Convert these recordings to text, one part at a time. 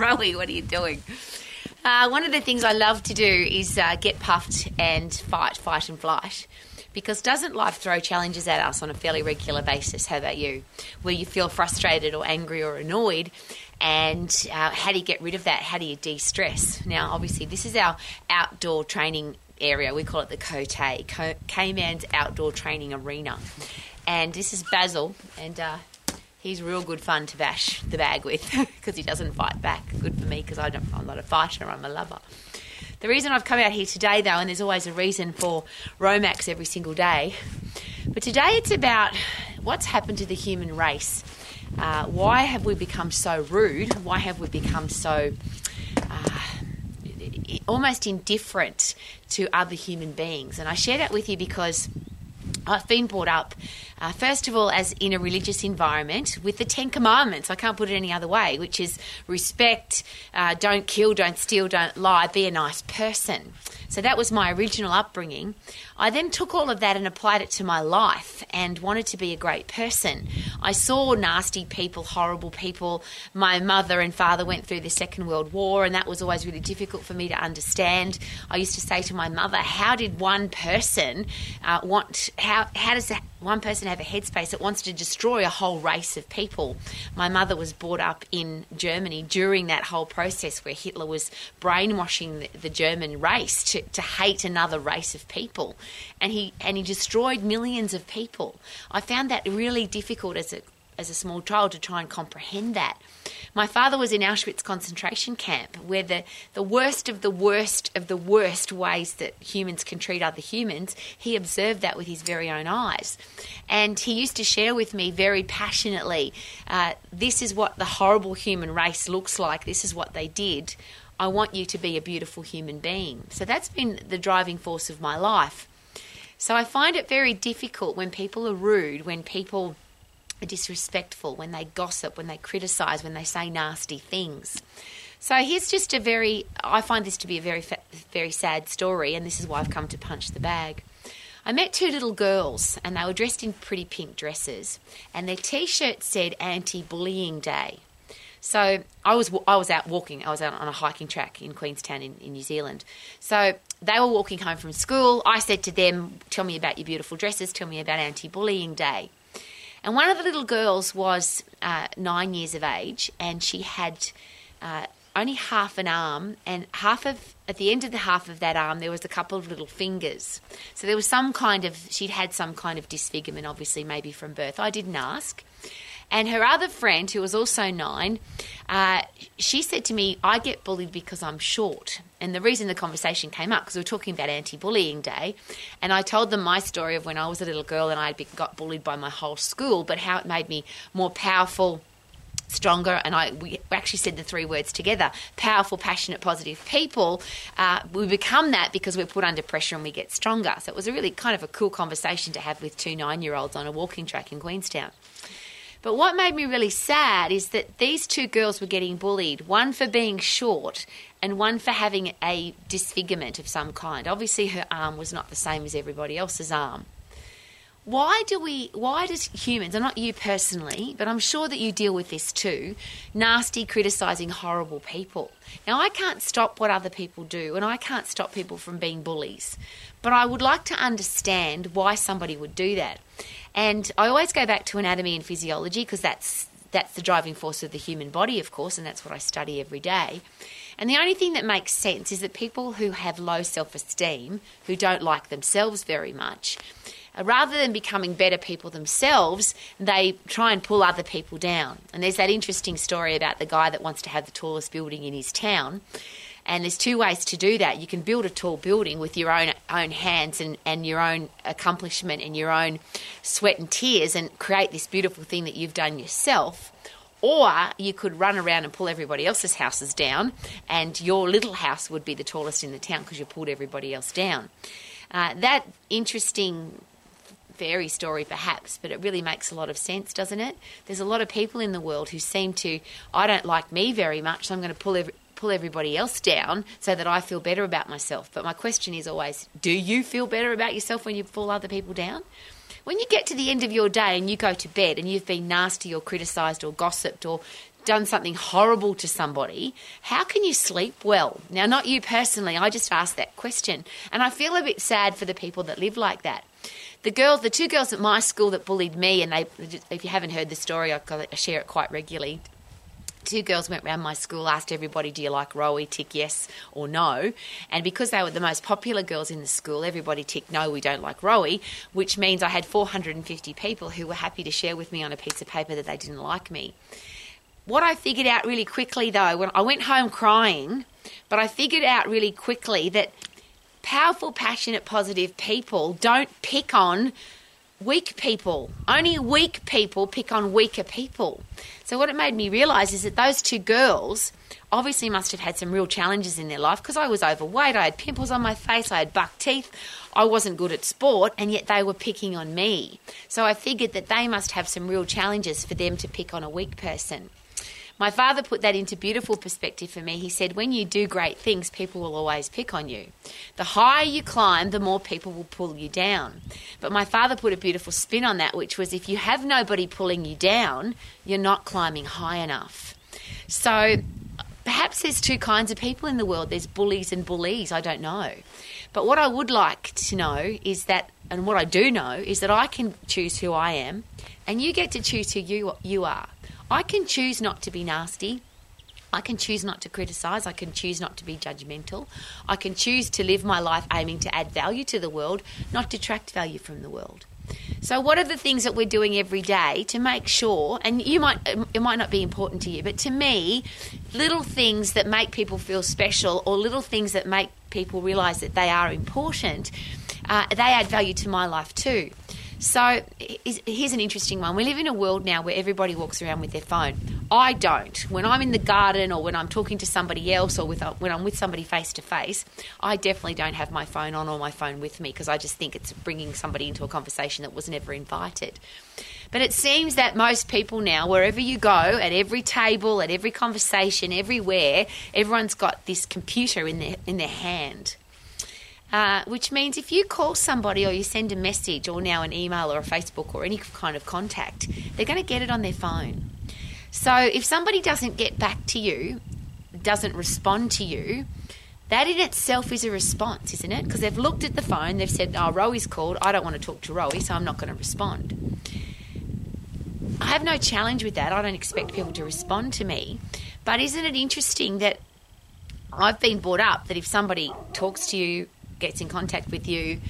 Rowie, what are you doing? Uh, one of the things I love to do is uh, get puffed and fight, fight and flight. Because doesn't life throw challenges at us on a fairly regular basis? How about you? Where you feel frustrated or angry or annoyed, and uh, how do you get rid of that? How do you de stress? Now, obviously, this is our outdoor training area. We call it the Cote, Cayman's Outdoor Training Arena. And this is Basil, and uh, he's real good fun to bash the bag with because he doesn't fight back. Good for me because I'm not a fighter, I'm a lover. The reason I've come out here today, though, and there's always a reason for Romax every single day, but today it's about what's happened to the human race. Uh, why have we become so rude? Why have we become so uh, almost indifferent to other human beings? And I share that with you because I've been brought up, uh, first of all, as in a religious environment with the Ten Commandments. I can't put it any other way, which is respect, uh, don't kill, don't steal, don't lie, be a nice person. So that was my original upbringing. I then took all of that and applied it to my life and wanted to be a great person. I saw nasty people, horrible people. My mother and father went through the Second World War, and that was always really difficult for me to understand. I used to say to my mother, How did one person uh, want, how, how does one person have a headspace that wants to destroy a whole race of people? My mother was brought up in Germany during that whole process where Hitler was brainwashing the, the German race to to, hate another race of people, and he and he destroyed millions of people. I found that really difficult as a as a small child to try and comprehend that. My father was in Auschwitz concentration camp, where the, the worst of the worst of the worst ways that humans can treat other humans, he observed that with his very own eyes. And he used to share with me very passionately uh, this is what the horrible human race looks like, this is what they did. I want you to be a beautiful human being. So that's been the driving force of my life. So I find it very difficult when people are rude, when people disrespectful, when they gossip, when they criticize, when they say nasty things. So here's just a very, I find this to be a very, very sad story, and this is why I've come to punch the bag. I met two little girls, and they were dressed in pretty pink dresses, and their t shirt said Anti Bullying Day. So I was I was out walking. I was out on a hiking track in Queenstown in, in New Zealand. So they were walking home from school. I said to them, "Tell me about your beautiful dresses. Tell me about Anti-Bullying Day." And one of the little girls was uh, nine years of age, and she had uh, only half an arm, and half of at the end of the half of that arm there was a couple of little fingers. So there was some kind of she'd had some kind of disfigurement, obviously maybe from birth. I didn't ask. And her other friend, who was also nine, uh, she said to me, I get bullied because I'm short. And the reason the conversation came up, because we were talking about anti bullying day, and I told them my story of when I was a little girl and I got bullied by my whole school, but how it made me more powerful stronger and I we actually said the three words together powerful passionate positive people uh, we become that because we're put under pressure and we get stronger so it was a really kind of a cool conversation to have with two nine year olds on a walking track in Queenstown but what made me really sad is that these two girls were getting bullied one for being short and one for having a disfigurement of some kind. Obviously, her arm was not the same as everybody else's arm. Why do we, why does humans, and not you personally, but I'm sure that you deal with this too, nasty, criticising horrible people? Now, I can't stop what other people do, and I can't stop people from being bullies, but I would like to understand why somebody would do that. And I always go back to anatomy and physiology because that's that's the driving force of the human body, of course, and that's what I study every day. And the only thing that makes sense is that people who have low self esteem, who don't like themselves very much, uh, rather than becoming better people themselves, they try and pull other people down. And there's that interesting story about the guy that wants to have the tallest building in his town. And there's two ways to do that. You can build a tall building with your own own hands and, and your own accomplishment and your own sweat and tears and create this beautiful thing that you've done yourself. Or you could run around and pull everybody else's houses down, and your little house would be the tallest in the town because you pulled everybody else down. Uh, that interesting fairy story perhaps, but it really makes a lot of sense, doesn't it? There's a lot of people in the world who seem to, I don't like me very much, so I'm going to pull every, pull everybody else down so that I feel better about myself. But my question is always do you feel better about yourself when you pull other people down? When you get to the end of your day and you go to bed and you've been nasty or criticised or gossiped or done something horrible to somebody, how can you sleep well? Now, not you personally, I just asked that question. And I feel a bit sad for the people that live like that. The girls, the two girls at my school that bullied me, and they, if you haven't heard the story, I share it quite regularly two girls went around my school, asked everybody, Do you like Rowie? Tick yes or no. And because they were the most popular girls in the school, everybody ticked no, we don't like Rowie, which means I had 450 people who were happy to share with me on a piece of paper that they didn't like me. What I figured out really quickly, though, when I went home crying, but I figured out really quickly that powerful, passionate, positive people don't pick on weak people. Only weak people pick on weaker people. So, what it made me realise is that those two girls obviously must have had some real challenges in their life because I was overweight, I had pimples on my face, I had buck teeth, I wasn't good at sport, and yet they were picking on me. So, I figured that they must have some real challenges for them to pick on a weak person. My father put that into beautiful perspective for me. He said, When you do great things, people will always pick on you. The higher you climb, the more people will pull you down. But my father put a beautiful spin on that, which was if you have nobody pulling you down, you're not climbing high enough. So perhaps there's two kinds of people in the world there's bullies and bullies, I don't know. But what I would like to know is that, and what I do know, is that I can choose who I am, and you get to choose who you, you are. I can choose not to be nasty. I can choose not to criticise. I can choose not to be judgmental. I can choose to live my life aiming to add value to the world, not detract value from the world. So, what are the things that we're doing every day to make sure? And you might it might not be important to you, but to me, little things that make people feel special, or little things that make people realise that they are important, uh, they add value to my life too. So here's an interesting one. We live in a world now where everybody walks around with their phone. I don't. When I'm in the garden or when I'm talking to somebody else or with, when I'm with somebody face to face, I definitely don't have my phone on or my phone with me because I just think it's bringing somebody into a conversation that was never invited. But it seems that most people now, wherever you go, at every table, at every conversation, everywhere, everyone's got this computer in their in their hand. Uh, which means if you call somebody or you send a message or now an email or a Facebook or any kind of contact, they're going to get it on their phone. So if somebody doesn't get back to you, doesn't respond to you, that in itself is a response, isn't it? Because they've looked at the phone, they've said, oh, Rowie's called, I don't want to talk to Rowie, so I'm not going to respond. I have no challenge with that. I don't expect people to respond to me. But isn't it interesting that I've been brought up that if somebody talks to you gets in contact with you,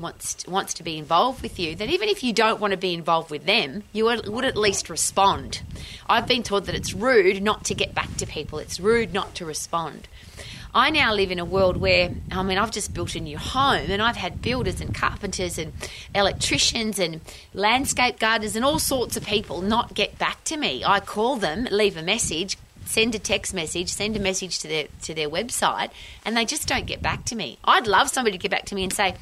wants wants to be involved with you, that even if you don't want to be involved with them, you would, at least respond. I've been told that it's rude not to get back to people. It's rude not to respond. I now live in a world where, I mean, I've just built a new home and I've had builders and carpenters and electricians and landscape gardeners and all sorts of people not get back to me. I call them, leave a message, send a text message, send a message to their to their website, and they just don't get back to me. I'd love somebody to get back to me and say,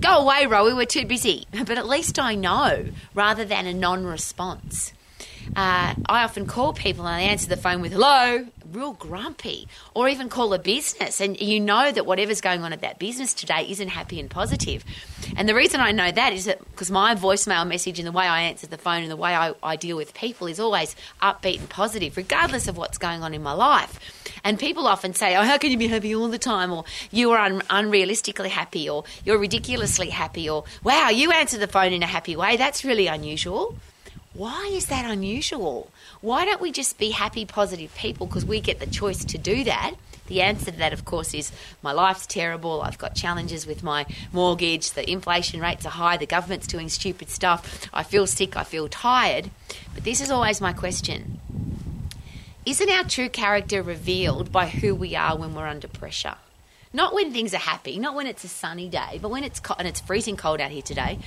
"Go away, Rowie, we're too busy." But at least I know, rather than a non-response. Uh, I often call people and they answer the phone with "hello," real grumpy, or even call a business, and you know that whatever's going on at that business today isn't happy and positive. And the reason I know that is that because my voicemail message and the way I answer the phone and the way I, I deal with people is always upbeat and positive, regardless of what's going on in my life. And people often say, "Oh, how can you be happy all the time?" or "You are un- unrealistically happy," or "You're ridiculously happy," or "Wow, you answer the phone in a happy way. That's really unusual." Why is that unusual? Why don't we just be happy, positive people because we get the choice to do that? The answer to that, of course, is my life's terrible. I've got challenges with my mortgage. The inflation rates are high. The government's doing stupid stuff. I feel sick. I feel tired. But this is always my question Isn't our true character revealed by who we are when we're under pressure? Not when things are happy, not when it's a sunny day, but when it's co- and it's freezing cold out here today.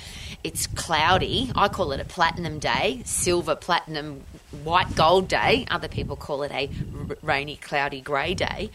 It's cloudy. I call it a platinum day, silver, platinum, white, gold day. Other people call it a r- rainy, cloudy, grey day.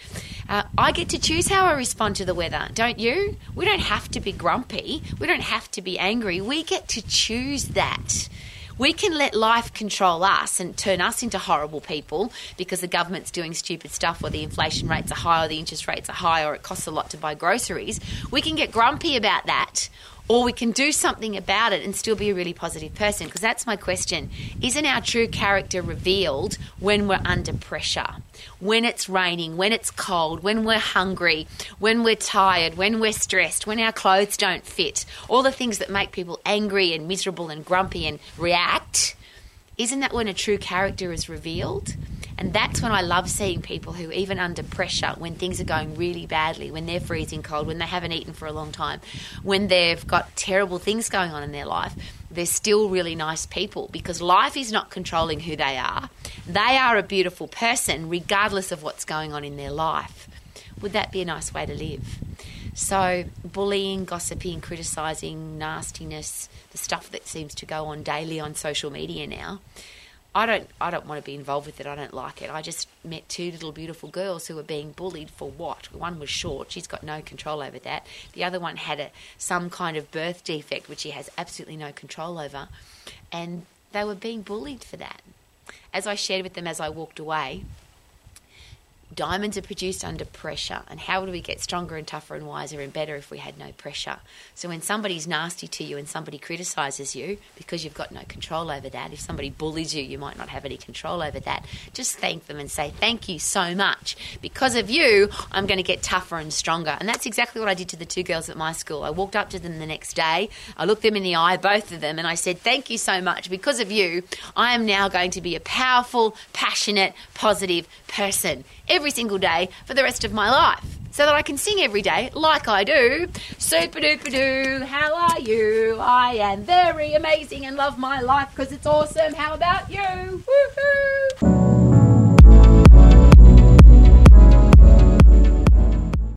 Uh, I get to choose how I respond to the weather, don't you? We don't have to be grumpy. We don't have to be angry. We get to choose that we can let life control us and turn us into horrible people because the government's doing stupid stuff or the inflation rates are high or the interest rates are high or it costs a lot to buy groceries. We can get grumpy about that or we can do something about it and still be a really positive person. Because that's my question. Isn't our true character revealed when we're under pressure? When it's raining, when it's cold, when we're hungry, when we're tired, when we're stressed, when our clothes don't fit, all the things that make people angry and miserable and grumpy and react. Isn't that when a true character is revealed? And that's when I love seeing people who, even under pressure, when things are going really badly, when they're freezing cold, when they haven't eaten for a long time, when they've got terrible things going on in their life, they're still really nice people because life is not controlling who they are. They are a beautiful person regardless of what's going on in their life. Would that be a nice way to live? So, bullying, gossiping, criticising, nastiness, the stuff that seems to go on daily on social media now I don't I don't want to be involved with it. I don't like it. I just met two little beautiful girls who were being bullied for what? One was short. She's got no control over that. The other one had a some kind of birth defect which she has absolutely no control over. And they were being bullied for that. As I shared with them as I walked away, Diamonds are produced under pressure. And how do we get stronger and tougher and wiser and better if we had no pressure? So when somebody's nasty to you and somebody criticizes you because you've got no control over that, if somebody bullies you, you might not have any control over that. Just thank them and say, Thank you so much. Because of you, I'm going to get tougher and stronger. And that's exactly what I did to the two girls at my school. I walked up to them the next day, I looked them in the eye, both of them, and I said, Thank you so much. Because of you, I am now going to be a powerful, passionate, positive person every single day for the rest of my life. So that I can sing every day like I do. Super duper doo, how are you? I am very amazing and love my life because it's awesome. How about you? Woohoo!